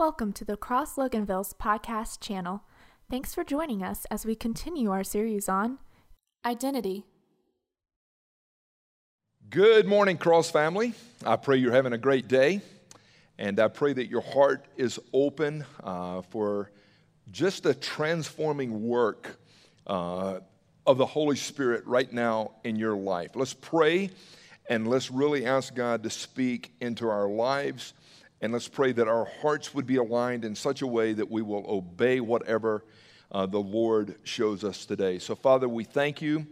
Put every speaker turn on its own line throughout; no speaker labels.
Welcome to the Cross Loganville's podcast channel. Thanks for joining us as we continue our series on identity.
Good morning, Cross family. I pray you're having a great day, and I pray that your heart is open uh, for just a transforming work uh, of the Holy Spirit right now in your life. Let's pray and let's really ask God to speak into our lives and let's pray that our hearts would be aligned in such a way that we will obey whatever uh, the Lord shows us today. So, Father, we thank you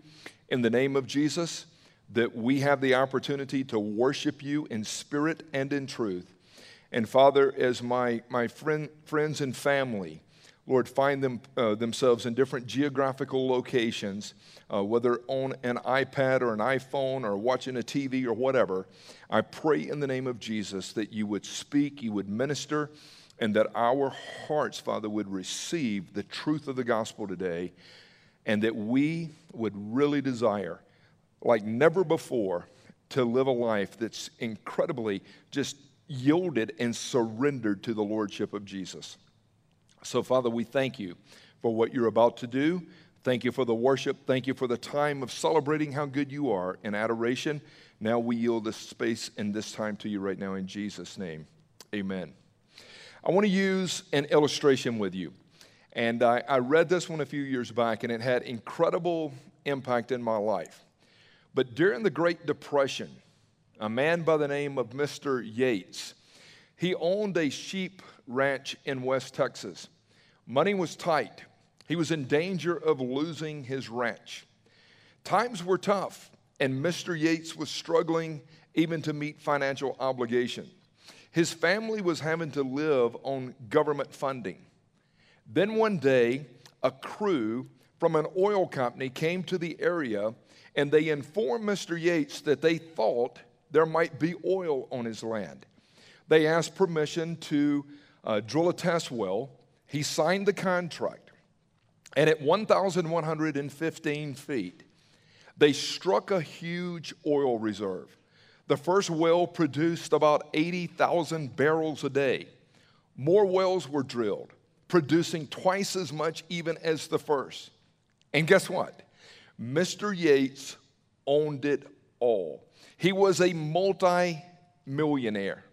in the name of Jesus that we have the opportunity to worship you in spirit and in truth. And, Father, as my, my friend, friends and family, Lord, find them, uh, themselves in different geographical locations, uh, whether on an iPad or an iPhone or watching a TV or whatever. I pray in the name of Jesus that you would speak, you would minister, and that our hearts, Father, would receive the truth of the gospel today, and that we would really desire, like never before, to live a life that's incredibly just yielded and surrendered to the Lordship of Jesus. So, Father, we thank you for what you're about to do. Thank you for the worship. Thank you for the time of celebrating how good you are in adoration. Now we yield this space and this time to you right now in Jesus' name. Amen. I want to use an illustration with you. And I, I read this one a few years back, and it had incredible impact in my life. But during the Great Depression, a man by the name of Mr. Yates, he owned a sheep ranch in West Texas. Money was tight. He was in danger of losing his ranch. Times were tough, and Mr. Yates was struggling even to meet financial obligation. His family was having to live on government funding. Then one day, a crew from an oil company came to the area and they informed Mr. Yates that they thought there might be oil on his land. They asked permission to uh, drill a test well. He signed the contract. And at 1,115 feet, they struck a huge oil reserve. The first well produced about 80,000 barrels a day. More wells were drilled, producing twice as much even as the first. And guess what? Mr. Yates owned it all. He was a multi millionaire.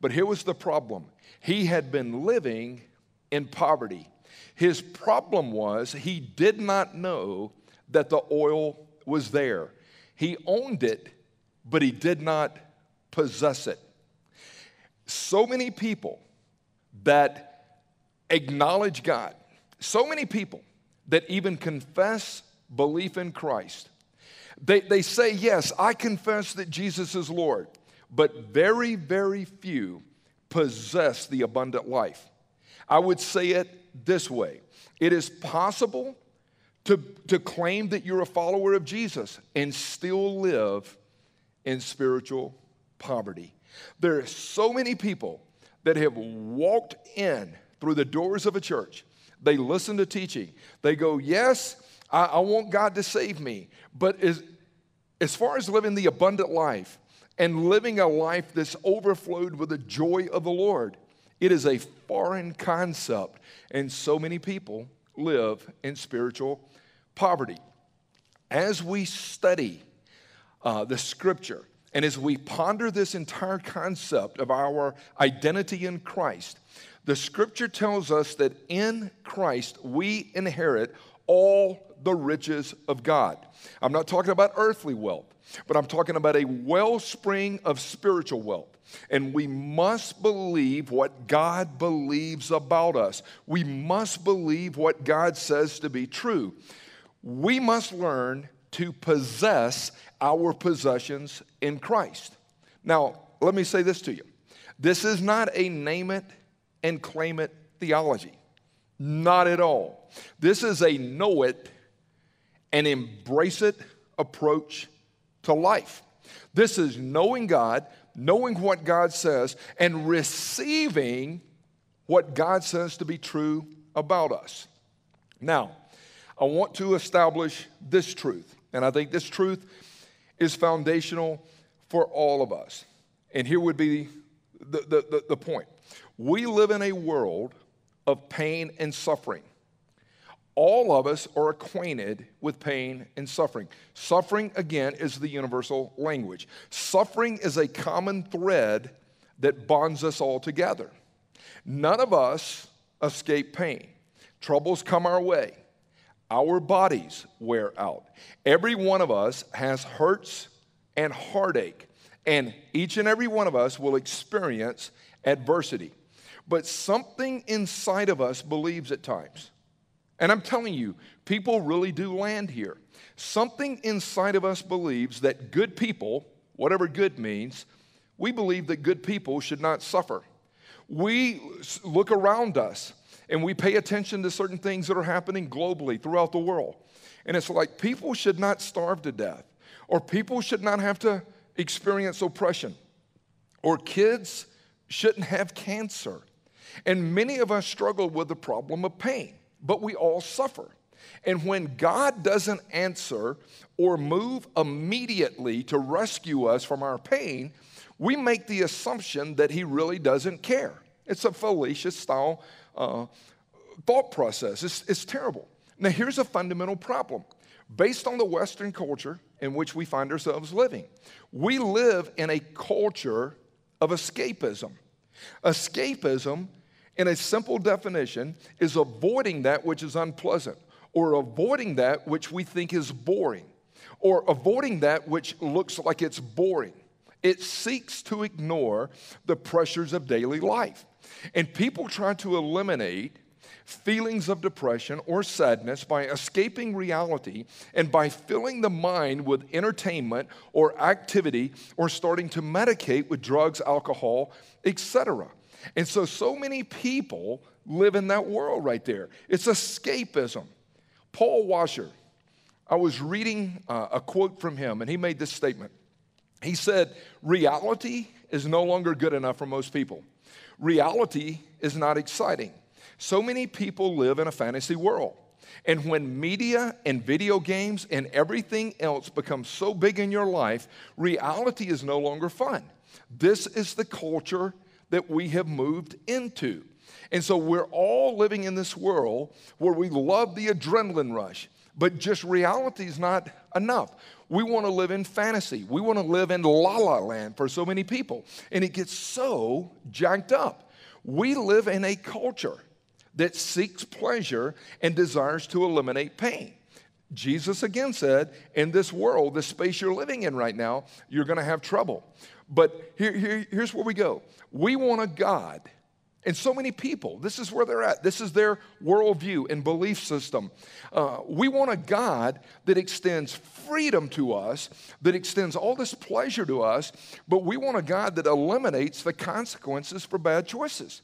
But here was the problem he had been living in poverty. His problem was he did not know that the oil was there. He owned it, but he did not possess it. So many people that acknowledge God, so many people that even confess belief in Christ, they, they say, Yes, I confess that Jesus is Lord but very, very few possess the abundant life. I would say it this way it is possible to, to claim that you're a follower of Jesus and still live in spiritual poverty. There are so many people that have walked in through the doors of a church. They listen to teaching. They go, Yes, I, I want God to save me. But as, as far as living the abundant life, and living a life that's overflowed with the joy of the Lord. It is a foreign concept, and so many people live in spiritual poverty. As we study uh, the scripture, and as we ponder this entire concept of our identity in Christ, the scripture tells us that in Christ we inherit all the riches of God. I'm not talking about earthly wealth. But I'm talking about a wellspring of spiritual wealth. And we must believe what God believes about us. We must believe what God says to be true. We must learn to possess our possessions in Christ. Now, let me say this to you this is not a name it and claim it theology. Not at all. This is a know it and embrace it approach to life. This is knowing God, knowing what God says, and receiving what God says to be true about us. Now, I want to establish this truth, and I think this truth is foundational for all of us. And here would be the, the, the, the point We live in a world of pain and suffering. All of us are acquainted with pain and suffering. Suffering, again, is the universal language. Suffering is a common thread that bonds us all together. None of us escape pain. Troubles come our way. Our bodies wear out. Every one of us has hurts and heartache, and each and every one of us will experience adversity. But something inside of us believes at times and I'm telling you, people really do land here. Something inside of us believes that good people, whatever good means, we believe that good people should not suffer. We look around us and we pay attention to certain things that are happening globally throughout the world. And it's like people should not starve to death, or people should not have to experience oppression, or kids shouldn't have cancer. And many of us struggle with the problem of pain but we all suffer. And when God doesn't answer or move immediately to rescue us from our pain, we make the assumption that He really doesn't care. It's a fallacious style uh, thought process. It's, it's terrible. Now, here's a fundamental problem. Based on the Western culture in which we find ourselves living, we live in a culture of escapism. Escapism in a simple definition, is avoiding that which is unpleasant or avoiding that which we think is boring or avoiding that which looks like it's boring. It seeks to ignore the pressures of daily life. And people try to eliminate feelings of depression or sadness by escaping reality and by filling the mind with entertainment or activity or starting to medicate with drugs, alcohol, etc. And so, so many people live in that world right there. It's escapism. Paul Washer, I was reading uh, a quote from him, and he made this statement. He said, Reality is no longer good enough for most people. Reality is not exciting. So many people live in a fantasy world. And when media and video games and everything else becomes so big in your life, reality is no longer fun. This is the culture that we have moved into. And so we're all living in this world where we love the adrenaline rush, but just reality is not enough. We want to live in fantasy. We want to live in la la land for so many people. And it gets so jacked up. We live in a culture that seeks pleasure and desires to eliminate pain. Jesus again said, in this world, the space you're living in right now, you're going to have trouble. But here, here, here's where we go. We want a God. And so many people, this is where they're at. This is their worldview and belief system. Uh, we want a God that extends freedom to us, that extends all this pleasure to us, but we want a God that eliminates the consequences for bad choices.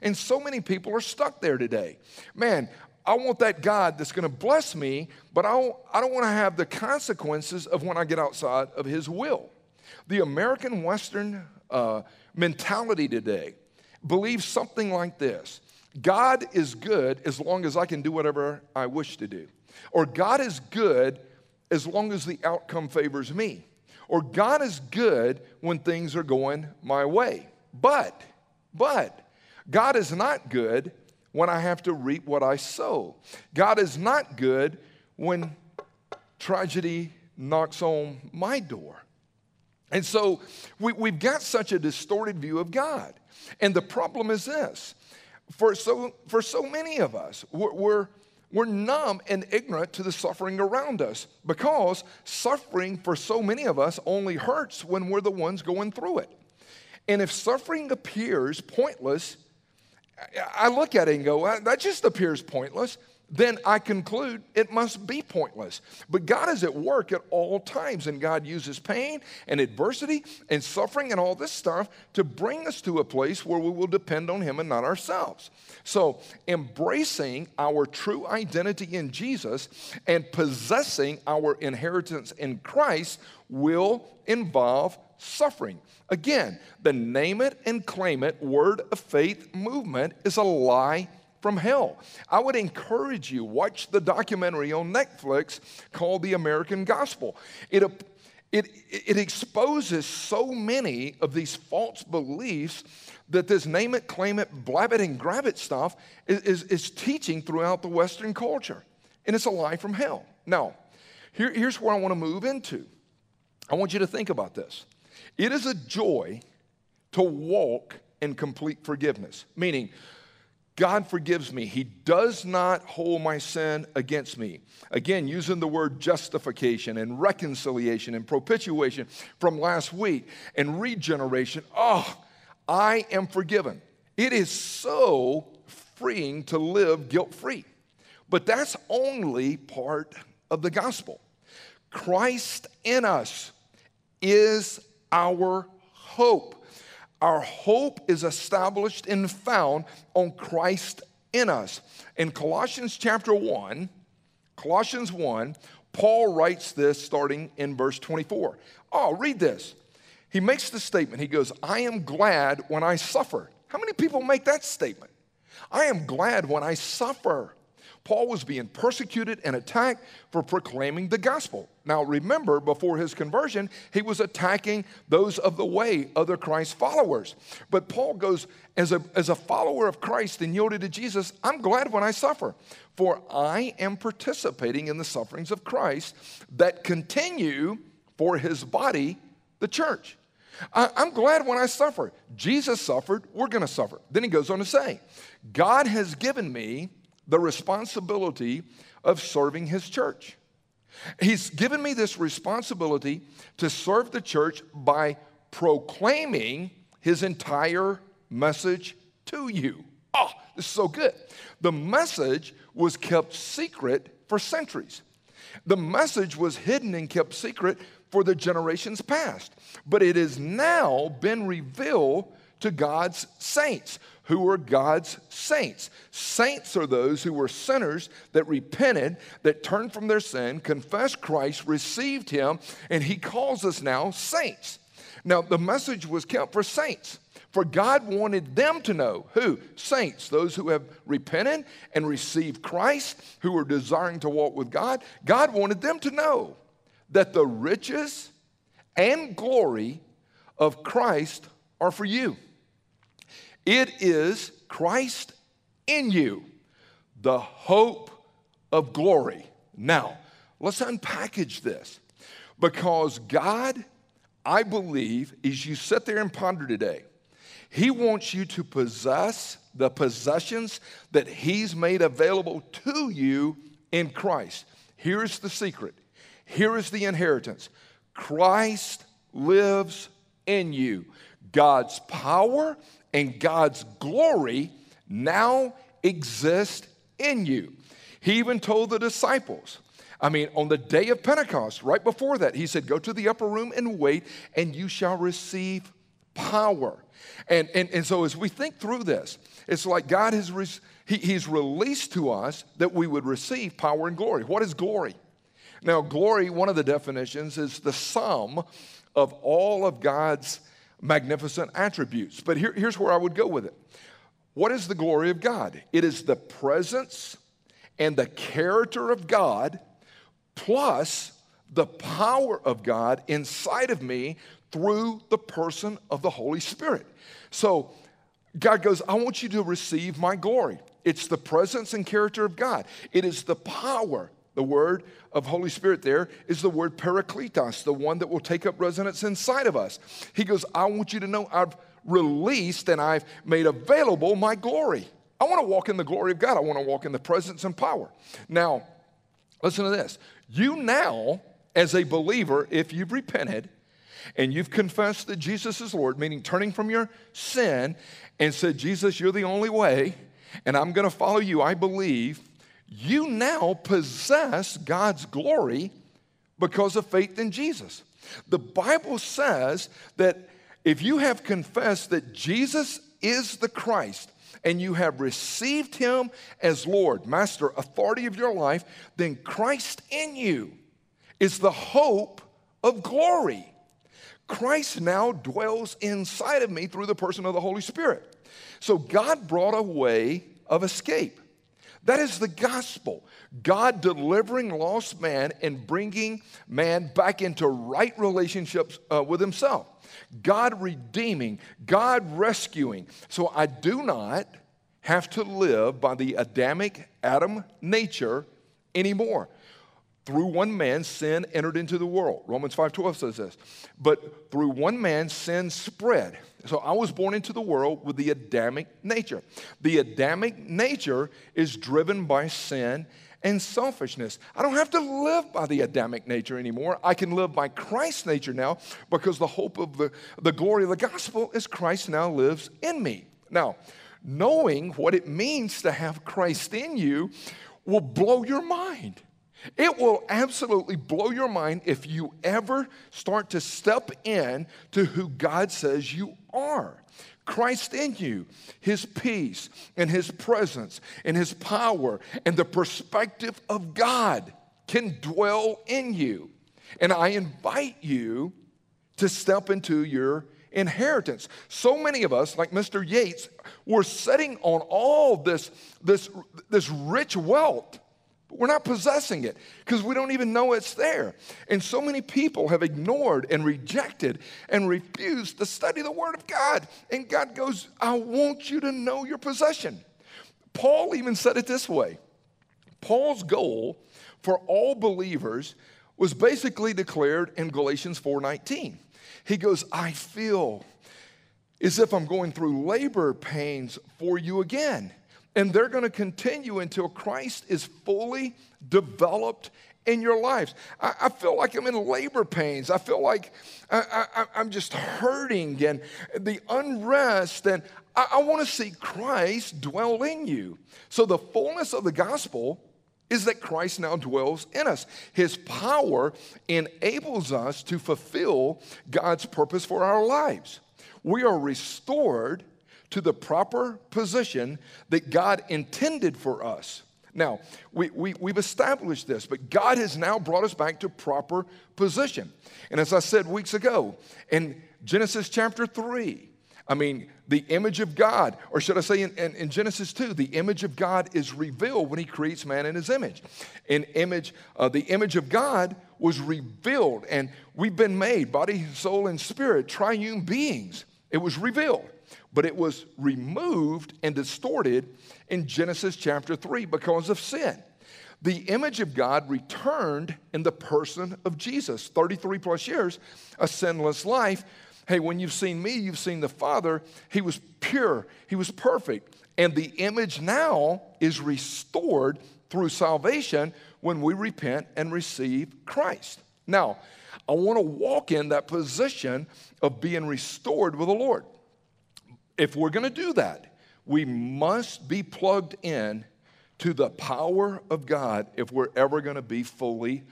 And so many people are stuck there today. Man, I want that God that's going to bless me, but I don't, I don't want to have the consequences of when I get outside of His will. The American Western uh, mentality today believes something like this God is good as long as I can do whatever I wish to do. Or God is good as long as the outcome favors me. Or God is good when things are going my way. But, but, God is not good when I have to reap what I sow. God is not good when tragedy knocks on my door. And so we, we've got such a distorted view of God. And the problem is this for so, for so many of us, we're, we're, we're numb and ignorant to the suffering around us because suffering for so many of us only hurts when we're the ones going through it. And if suffering appears pointless, I look at it and go, that just appears pointless then I conclude it must be pointless. But God is at work at all times, and God uses pain and adversity and suffering and all this stuff to bring us to a place where we will depend on Him and not ourselves. So, embracing our true identity in Jesus and possessing our inheritance in Christ will involve suffering. Again, the name it and claim it word of faith movement is a lie from hell. I would encourage you watch the documentary on Netflix called The American Gospel. It it, it exposes so many of these false beliefs that this name it, claim it, blab it, and grab it stuff is, is, is teaching throughout the Western culture. And it's a lie from hell. Now, here, here's where I want to move into. I want you to think about this. It is a joy to walk in complete forgiveness, meaning, God forgives me. He does not hold my sin against me. Again, using the word justification and reconciliation and propitiation from last week and regeneration. Oh, I am forgiven. It is so freeing to live guilt free. But that's only part of the gospel. Christ in us is our hope. Our hope is established and found on Christ in us. In Colossians chapter 1, Colossians 1, Paul writes this starting in verse 24. Oh, read this. He makes the statement. He goes, I am glad when I suffer. How many people make that statement? I am glad when I suffer. Paul was being persecuted and attacked for proclaiming the gospel. Now, remember, before his conversion, he was attacking those of the way, other Christ followers. But Paul goes, as a, as a follower of Christ and yielded to Jesus, I'm glad when I suffer, for I am participating in the sufferings of Christ that continue for his body, the church. I, I'm glad when I suffer. Jesus suffered, we're gonna suffer. Then he goes on to say, God has given me the responsibility of serving his church. He's given me this responsibility to serve the church by proclaiming his entire message to you. Oh, this is so good. The message was kept secret for centuries. The message was hidden and kept secret for the generations past, but it has now been revealed to God's saints who are God's saints. Saints are those who were sinners that repented, that turned from their sin, confessed Christ, received Him, and He calls us now saints. Now, the message was kept for saints. For God wanted them to know who? Saints, those who have repented and received Christ, who are desiring to walk with God. God wanted them to know that the riches and glory of Christ are for you. It is Christ in you, the hope of glory. Now, let's unpackage this because God, I believe, as you sit there and ponder today, He wants you to possess the possessions that He's made available to you in Christ. Here's the secret. Here is the inheritance. Christ lives in you. God's power and God's glory now exist in you. He even told the disciples, I mean, on the day of Pentecost, right before that, he said, Go to the upper room and wait, and you shall receive power. And, and, and so, as we think through this, it's like God has re- he, He's released to us that we would receive power and glory. What is glory? Now, glory, one of the definitions, is the sum of all of God's magnificent attributes. But here, here's where I would go with it. What is the glory of God? It is the presence and the character of God plus the power of God inside of me through the person of the Holy Spirit. So God goes, I want you to receive my glory. It's the presence and character of God, it is the power the word of Holy Spirit there is the word parakletos, the one that will take up residence inside of us. He goes, I want you to know I've released and I've made available my glory. I want to walk in the glory of God. I want to walk in the presence and power. Now, listen to this. You now, as a believer, if you've repented and you've confessed that Jesus is Lord, meaning turning from your sin and said, Jesus, you're the only way, and I'm going to follow you, I believe you now possess God's glory because of faith in Jesus. The Bible says that if you have confessed that Jesus is the Christ and you have received him as Lord, Master, authority of your life, then Christ in you is the hope of glory. Christ now dwells inside of me through the person of the Holy Spirit. So God brought a way of escape. That is the gospel. God delivering lost man and bringing man back into right relationships uh, with himself. God redeeming, God rescuing. So I do not have to live by the Adamic Adam nature anymore. Through one man, sin entered into the world. Romans 5.12 says this. But through one man, sin spread. So I was born into the world with the Adamic nature. The Adamic nature is driven by sin and selfishness. I don't have to live by the Adamic nature anymore. I can live by Christ's nature now because the hope of the, the glory of the gospel is Christ now lives in me. Now, knowing what it means to have Christ in you will blow your mind. It will absolutely blow your mind if you ever start to step in to who God says you are. Christ in you, His peace and His presence and His power and the perspective of God can dwell in you. And I invite you to step into your inheritance. So many of us, like Mr. Yates, we're sitting on all this, this, this rich wealth we're not possessing it because we don't even know it's there. And so many people have ignored and rejected and refused to study the Word of God. And God goes, I want you to know your possession. Paul even said it this way Paul's goal for all believers was basically declared in Galatians 4:19. He goes, I feel as if I'm going through labor pains for you again. And they're going to continue until Christ is fully developed in your lives. I, I, feel like I'm in labor pains. I feel like I, am just hurting and the unrest, and I, I want to see Christ dwell in you. So, the fullness of the gospel is that Christ now dwells in us. His power enables us to fulfill God's purpose for our lives. We are restored to the proper position that God intended for us. Now, we, we, we've established this, but God has now brought us back to proper position. And as I said weeks ago, in Genesis chapter 3, I mean, the image of God, or should I say in, in, in, Genesis 2, the image of God is revealed when he creates man in his image. In image, uh, the image of God was revealed, and we've been made, body, soul, and spirit, triune beings. It was revealed but it was removed and distorted in Genesis chapter 3 because of sin. The image of God returned in the person of Jesus. 33 plus years, a sinless life. Hey, when you've seen me, you've seen the Father. He was pure, He was perfect. And the image now is restored through salvation when we repent and receive Christ. Now, I want to walk in that position of being restored with the Lord if we're going to do that, we must be plugged in to the power of God if we're ever going to be fully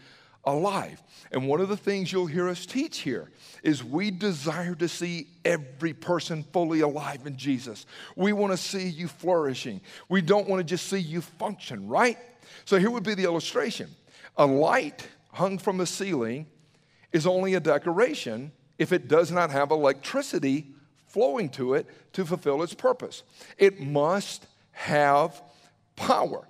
alive. And one of the things you'll hear us teach here is we desire to see every person fully alive in Jesus. We want to see you flourishing. We don't want to just see you function, right? So here would be the illustration a light hung from the ceiling is only a decoration if it does not have electricity flowing to it to fulfill its purpose. It must have power.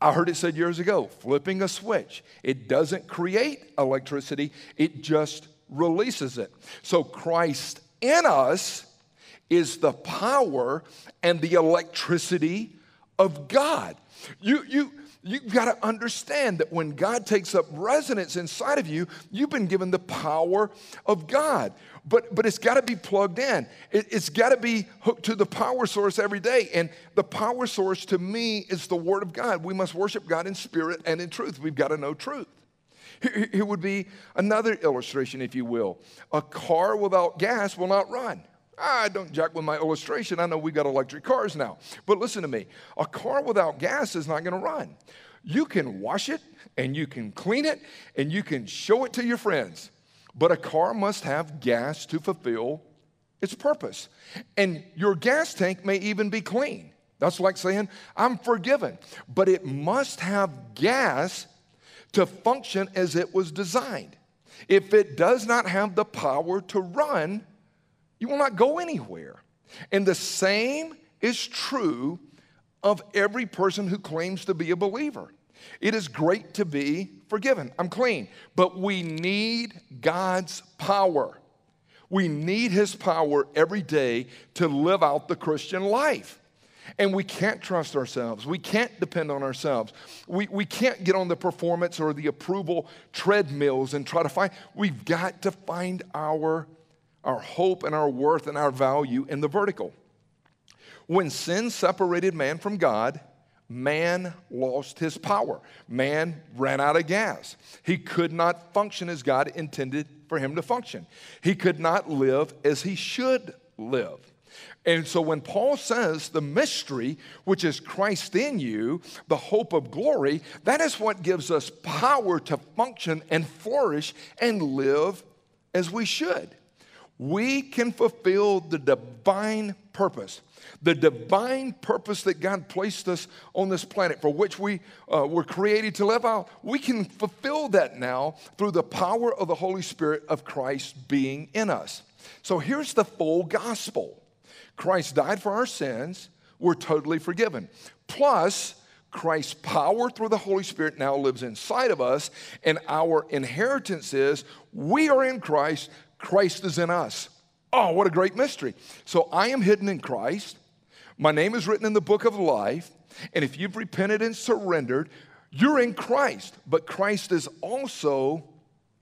I heard it said years ago flipping a switch, it doesn't create electricity, it just releases it. So Christ in us is the power and the electricity of God. You, you, you've got to understand that when God takes up residence inside of you, you've been given the power of God. But, but it's got to be plugged in. It, has got to be hooked to the power source every day. And the power source to me is the Word of God. We must worship God in spirit and in truth. We've got to know truth. Here, here would be another illustration, if you will. A car without gas will not run. I don't jack with my illustration. I know we got electric cars now. But listen to me a car without gas is not going to run. You can wash it and you can clean it and you can show it to your friends. But a car must have gas to fulfill its purpose. And your gas tank may even be clean. That's like saying, I'm forgiven. But it must have gas to function as it was designed. If it does not have the power to run, you will not go anywhere. And the same is true of every person who claims to be a believer. It is great to be forgiven. I'm clean. But we need God's power. We need His power every day to live out the Christian life. And we can't trust ourselves. We can't depend on ourselves. We, we can't get on the performance or the approval treadmills and try to find. We've got to find our, our hope and our worth and our value in the vertical. When sin separated man from God, man lost his power. Man ran out of gas. He could not function as God intended for him to function. He could not live as he should live. And so when Paul says the mystery, which is Christ in you, the hope of glory, that is what gives us power to function and flourish and live as we should. We can fulfill the divine purpose the divine purpose that God placed us on this planet, for which we uh, were created to live out, we can fulfill that now through the power of the Holy Spirit of Christ being in us. So here's the full gospel Christ died for our sins, we're totally forgiven. Plus, Christ's power through the Holy Spirit now lives inside of us, and our inheritance is we are in Christ, Christ is in us. Oh, what a great mystery. So I am hidden in Christ. My name is written in the book of life. And if you've repented and surrendered, you're in Christ, but Christ is also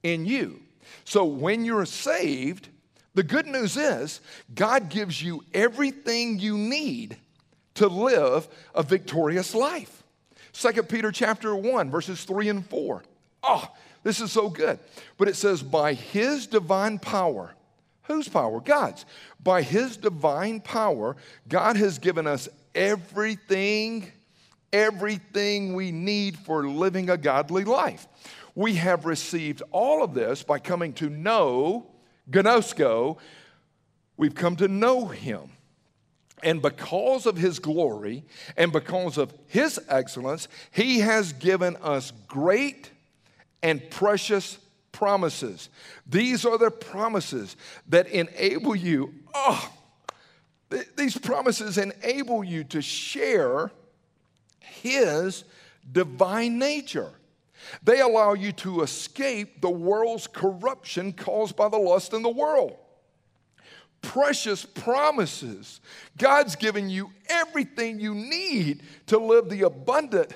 in you. So when you're saved, the good news is God gives you everything you need to live a victorious life. 2 Peter chapter 1 verses 3 and 4. Oh, this is so good. But it says by his divine power Whose power? God's. By His divine power, God has given us everything, everything we need for living a godly life. We have received all of this by coming to know, gnosko, we've come to know Him. And because of His glory and because of His excellence, He has given us great and precious promises. These are the promises that enable you, oh, th- these promises enable you to share His divine nature. They allow you to escape the world's corruption caused by the lust in the world. Precious promises. God's given you everything you need to live the abundant,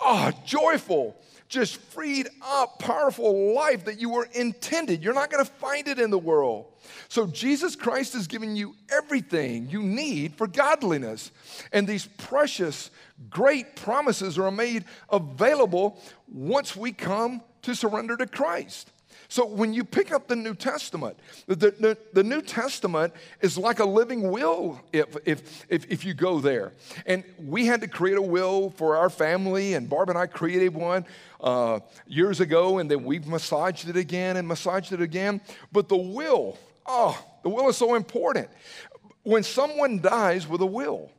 oh, joyful, just freed up, powerful life that you were intended. You're not going to find it in the world. So, Jesus Christ is giving you everything you need for godliness. And these precious, great promises are made available once we come to surrender to Christ. So when you pick up the New Testament, the, the, the, New Testament is like a living will if, if, if, if you go there. And we had to create a will for our family, and Barb and I created one uh, years ago, and then we've massaged it again and massaged it again. But the will, oh, the will is so important. When someone dies with a will,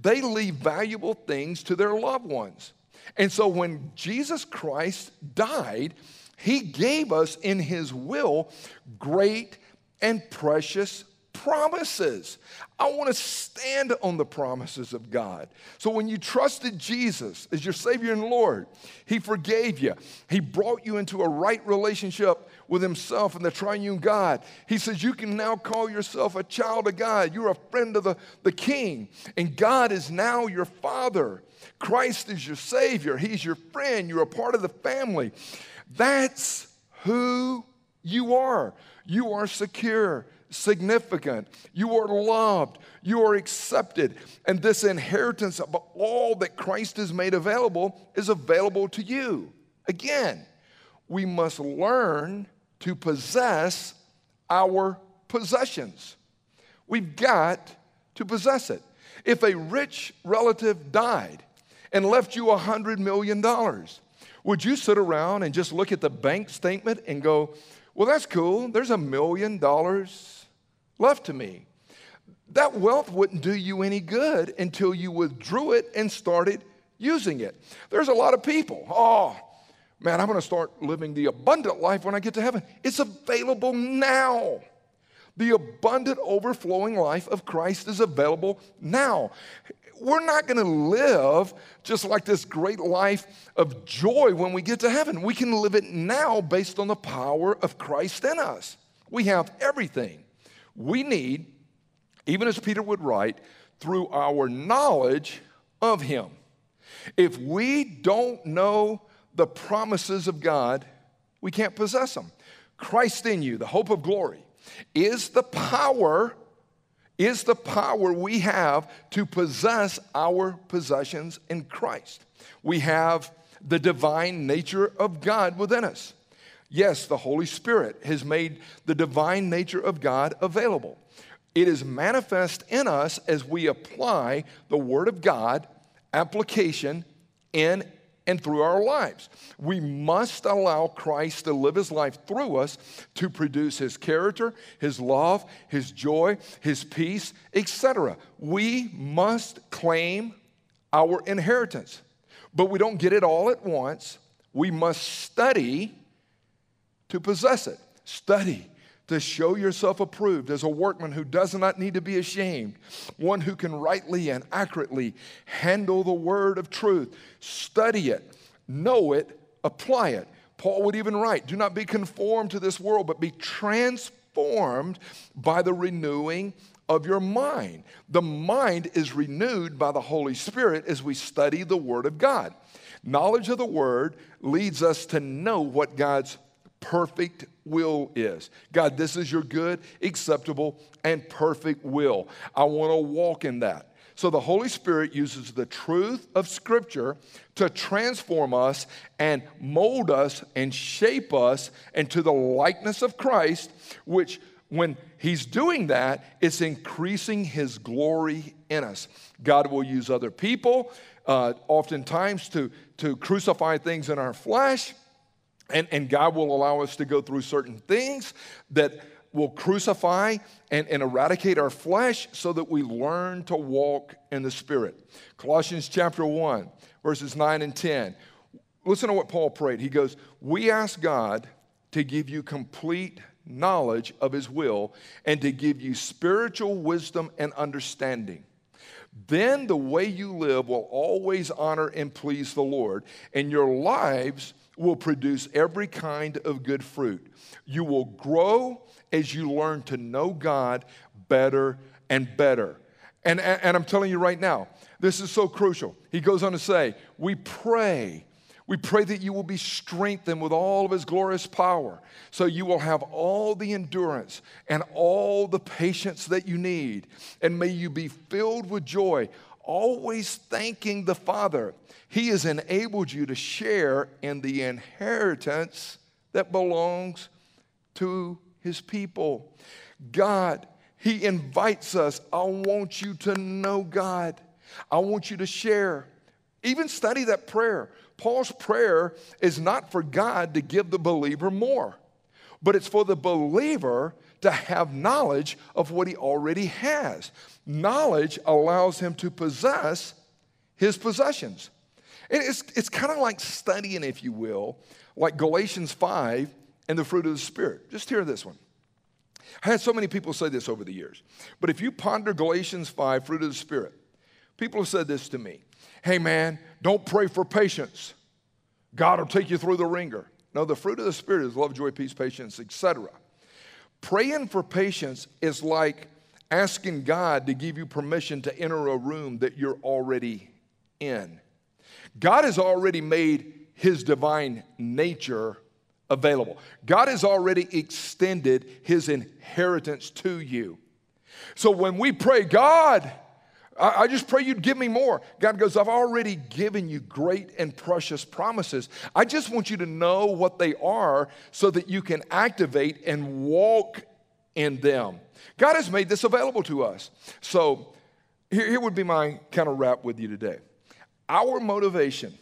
they leave valuable things to their loved ones. And so when Jesus Christ died, he gave us in His will great and precious promises. I want to stand on the promises of God. So when you trusted Jesus as your Savior and Lord, He forgave you. He brought you into a right relationship with Himself and the triune God. He says, You can now call yourself a child of God. You're a friend of the, the King, and God is now your Father. Christ is your Savior. He's your friend. You're a part of the family. That's who you are. You are secure, significant. You are loved. You are accepted. And this inheritance of all that Christ has made available is available to you. Again, we must learn to possess our possessions. We've got to possess it. If a rich relative died and left you a $100 million, would you sit around and just look at the bank statement and go, well, that's cool. There's a million dollars left to me. That wealth wouldn't do you any good until you withdrew it and started using it. There's a lot of people, oh, man, I'm going to start living the abundant life when I get to heaven. It's available now. The abundant, overflowing life of Christ is available now. We're not going to live just like this great life of joy when we get to heaven. We can live it now based on the power of Christ in us. We have everything we need, even as Peter would write, through our knowledge of Him. If we don't know the promises of God, we can't possess them. Christ in you, the hope of glory, is the power is the power we have to possess our possessions in Christ. We have the divine nature of God within us. Yes, the Holy Spirit has made the divine nature of God available. It is manifest in us as we apply the Word of God, application in and through our lives. We must allow Christ to live his life through us to produce his character, his love, his joy, his peace, etc. We must claim our inheritance. But we don't get it all at once. We must study to possess it. Study to show yourself approved as a workman who does not need to be ashamed, one who can rightly and accurately handle the word of truth. Study it, know it, apply it. Paul would even write, Do not be conformed to this world, but be transformed by the renewing of your mind. The mind is renewed by the Holy Spirit as we study the Word of God. Knowledge of the Word leads us to know what God's perfect will is. God, this is your good, acceptable, and perfect will. I want to walk in that. So the Holy Spirit uses the truth of Scripture to transform us and mold us and shape us into the likeness of Christ, which when He's doing that, it's increasing His glory in us. God will use other people, uh, oftentimes, to, to crucify things in our flesh and, and God will allow us to go through certain things that will crucify and, and eradicate our flesh so that we learn to walk in the Spirit. Colossians chapter 1, verses 9 and 10. Listen to what Paul prayed. He goes, We ask God to give you complete knowledge of His will and to give you spiritual wisdom and understanding. Then the way you live will always honor and please the Lord, and your lives will produce every kind of good fruit. You will grow as you learn to know God better and better. And, and, I'm telling you right now, this is so crucial. He goes on to say, We pray. We pray that you will be strengthened with all of his glorious power, so you will have all the endurance and all the patience that you need. And may you be filled with joy, always thanking the Father he has enabled you to share in the inheritance that belongs to His people. God, He invites us. I want you to know God. I want you to share. Even study that prayer. Paul's prayer is not for God to give the believer more, but it's for the believer to have knowledge of what he already has. Knowledge allows him to possess his possessions. It's, it's kind of like studying, if you will, like Galatians 5 and the fruit of the Spirit. Just hear this one. I had so many people say this over the years. But if you ponder Galatians 5, fruit of the Spirit, people have said this to me Hey, man, don't pray for patience. God will take you through the wringer. No, the fruit of the Spirit is love, joy, peace, patience, etc. Praying for patience is like asking God to give you permission to enter a room that you're already in. God has already made his divine nature available. God has already extended his inheritance to you. So when we pray, God, I, just pray you'd give me more. God goes, I've already given you great and precious promises. I just want you to know what they are so that you can activate and walk in them. God has made this available to us. So here, here would be my kind of wrap with you today. Our motivation,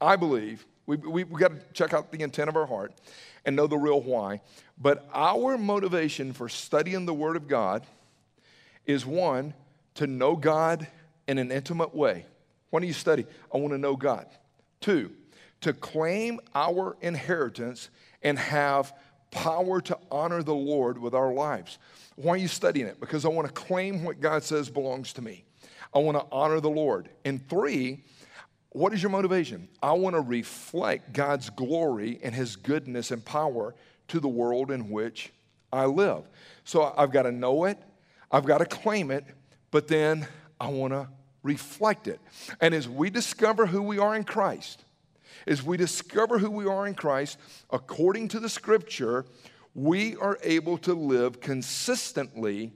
I believe, we, we, we got to check out the intent of our heart and know the real why. But our motivation for studying the Word of God is one, to know God in an intimate way. When do you study? I want to know God. Two, to claim our inheritance and have power to honor the Lord with our lives. Why are you studying it? Because I want to claim what God says belongs to me. I want to honor the Lord. And three, what is your motivation? I want to reflect God's glory and His goodness and power to the world in which I live. So I've got to know it, I've got to claim it, but then I want to reflect it. And as we discover who we are in Christ, as we discover who we are in Christ, according to the scripture, we are able to live consistently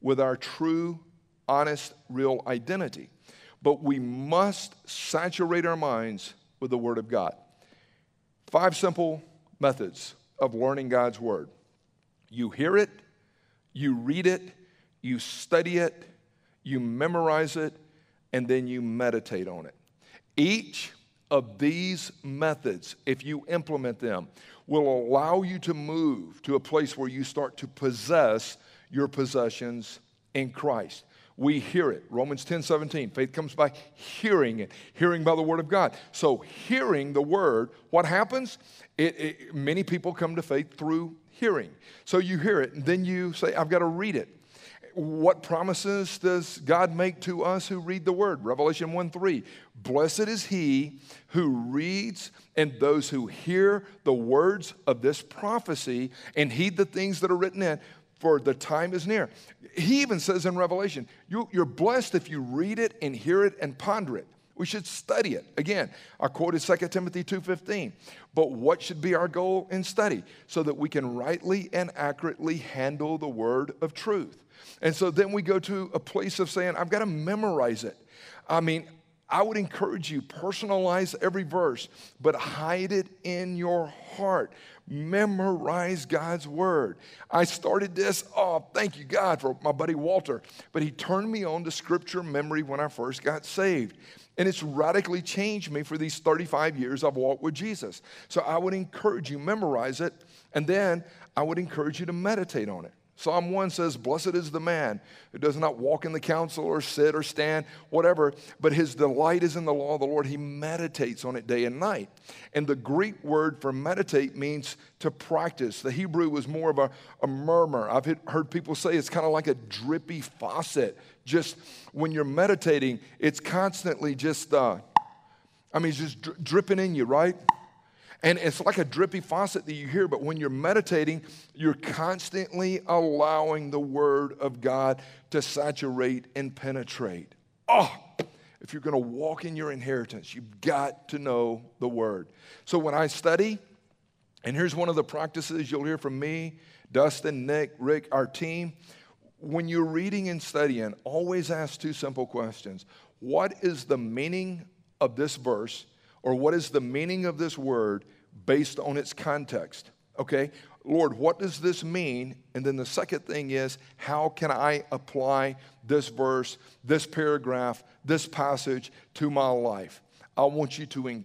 with our true, honest, real identity. But we must saturate our minds with the Word of God. Five simple methods of learning God's Word you hear it, you read it, you study it, you memorize it, and then you meditate on it. Each of these methods, if you implement them, will allow you to move to a place where you start to possess your possessions in Christ. We hear it. Romans 10 17. Faith comes by hearing it, hearing by the word of God. So, hearing the word, what happens? It, it, many people come to faith through hearing. So, you hear it, and then you say, I've got to read it what promises does God make to us who read the word? Revelation 1 3. Blessed is he who reads and those who hear the words of this prophecy and heed the things that are written in, for the time is near. He even says in Revelation, you, are blessed if you read it and hear it and ponder it. We should study it. Again, I quoted 2 Timothy 2:15. But what should be our goal in study? So that we can rightly and accurately handle the word of truth. And so then we go to a place of saying, I've got to memorize it. I mean, I would encourage you, personalize every verse, but hide it in your heart. Memorize God's word. I started this, oh, thank you, God, for my buddy Walter, but he turned me on to scripture memory when I first got saved. And it's radically changed me for these 35 years I've walked with Jesus. So I would encourage you, memorize it, and then I would encourage you to meditate on it. Psalm 1 says, Blessed is the man who does not walk in the counsel or sit or stand, whatever, but his delight is in the law of the Lord. He meditates on it day and night. And the Greek word for meditate means to practice. The Hebrew was more of a, a murmur. I've heard people say it's kind of like a drippy faucet. Just when you're meditating, it's constantly just, uh, I mean, it's just dri- dripping in you, right? And it's like a drippy faucet that you hear, but when you're meditating, you're constantly allowing the Word of God to saturate and penetrate. Oh, if you're going to walk in your inheritance, you've got to know the Word. So when I study, and here's one of the practices you'll hear from me, Dustin, Nick, Rick, our team. When you're reading and studying, always ask two simple questions What is the meaning of this verse? Or what is the meaning of this word? Based on its context. Okay, Lord, what does this mean? And then the second thing is, how can I apply this verse, this paragraph, this passage to my life? I want you to,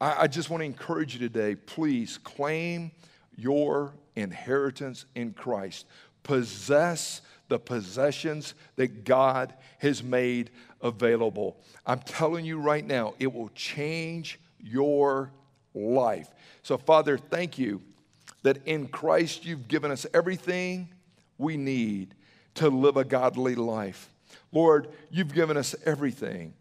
I just want to encourage you today, please claim your inheritance in Christ. Possess the possessions that God has made available. I'm telling you right now, it will change your life. So, Father, thank you that in Christ you've given us everything we need to live a godly life. Lord, you've given us everything.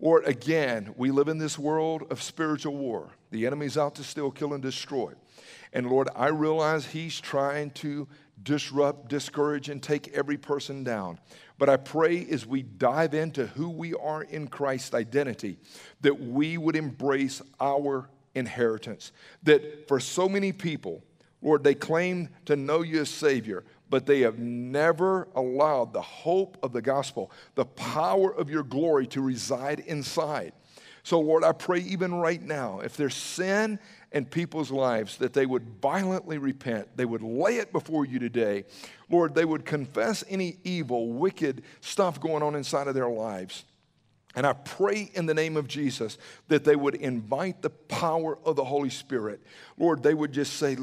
Lord, again, we live in this world of spiritual war. The enemy's out to steal, kill, and destroy. And Lord, I realize he's trying to disrupt, discourage, and take every person down. But I pray as we dive into who we are in Christ's identity, that we would embrace our inheritance. That for so many people, Lord, they claim to know you as Savior, but they have never allowed the hope of the gospel, the power of your glory to reside inside. So, Lord, I pray even right now, if there's sin in people's lives, that they would violently repent. They would lay it before you today. Lord, they would confess any evil, wicked stuff going on inside of their lives. And I pray in the name of Jesus that they would invite the power of the Holy Spirit. Lord, they would just say,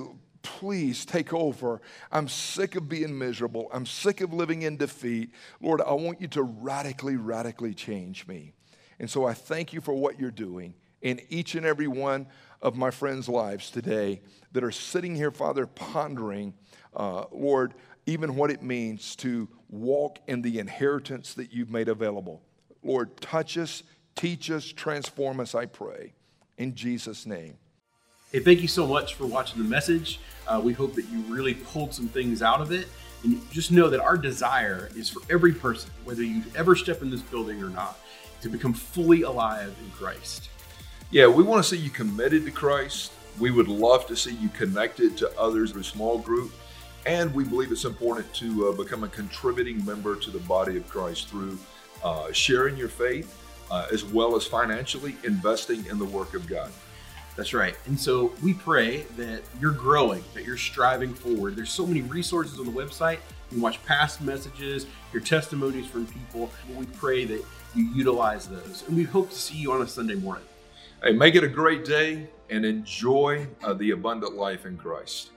Please take over. I'm sick of being miserable. I'm sick of living in defeat. Lord, I want you to radically, radically change me. And so I thank you for what you're doing. in each and every one of my friends' lives today that are sitting here, Father, pondering, uh, Lord, even what it means to walk in the inheritance that you've made available. Lord, touch us, teach us, transform us, I pray. In Jesus' name.
Hey, thank you so much for watching the message. Uh, we hope that you really pulled some things out of it. And just know that our desire is for every person, whether you ever step in this building or not, to become fully alive in Christ.
Yeah, we want to see you committed to Christ. We would love to see you connected to others in a small group. And we believe it's important to uh, become a contributing member to the body of Christ through uh, sharing your faith uh, as well as financially investing in the work of God.
That's right. And so we pray that you're growing, that you're striving forward. There's so many resources on the website. You can watch past messages, your testimonies from people. We pray that you utilize those. And we hope to see you on a Sunday morning.
Hey, make it a great day and enjoy uh, the abundant life in Christ.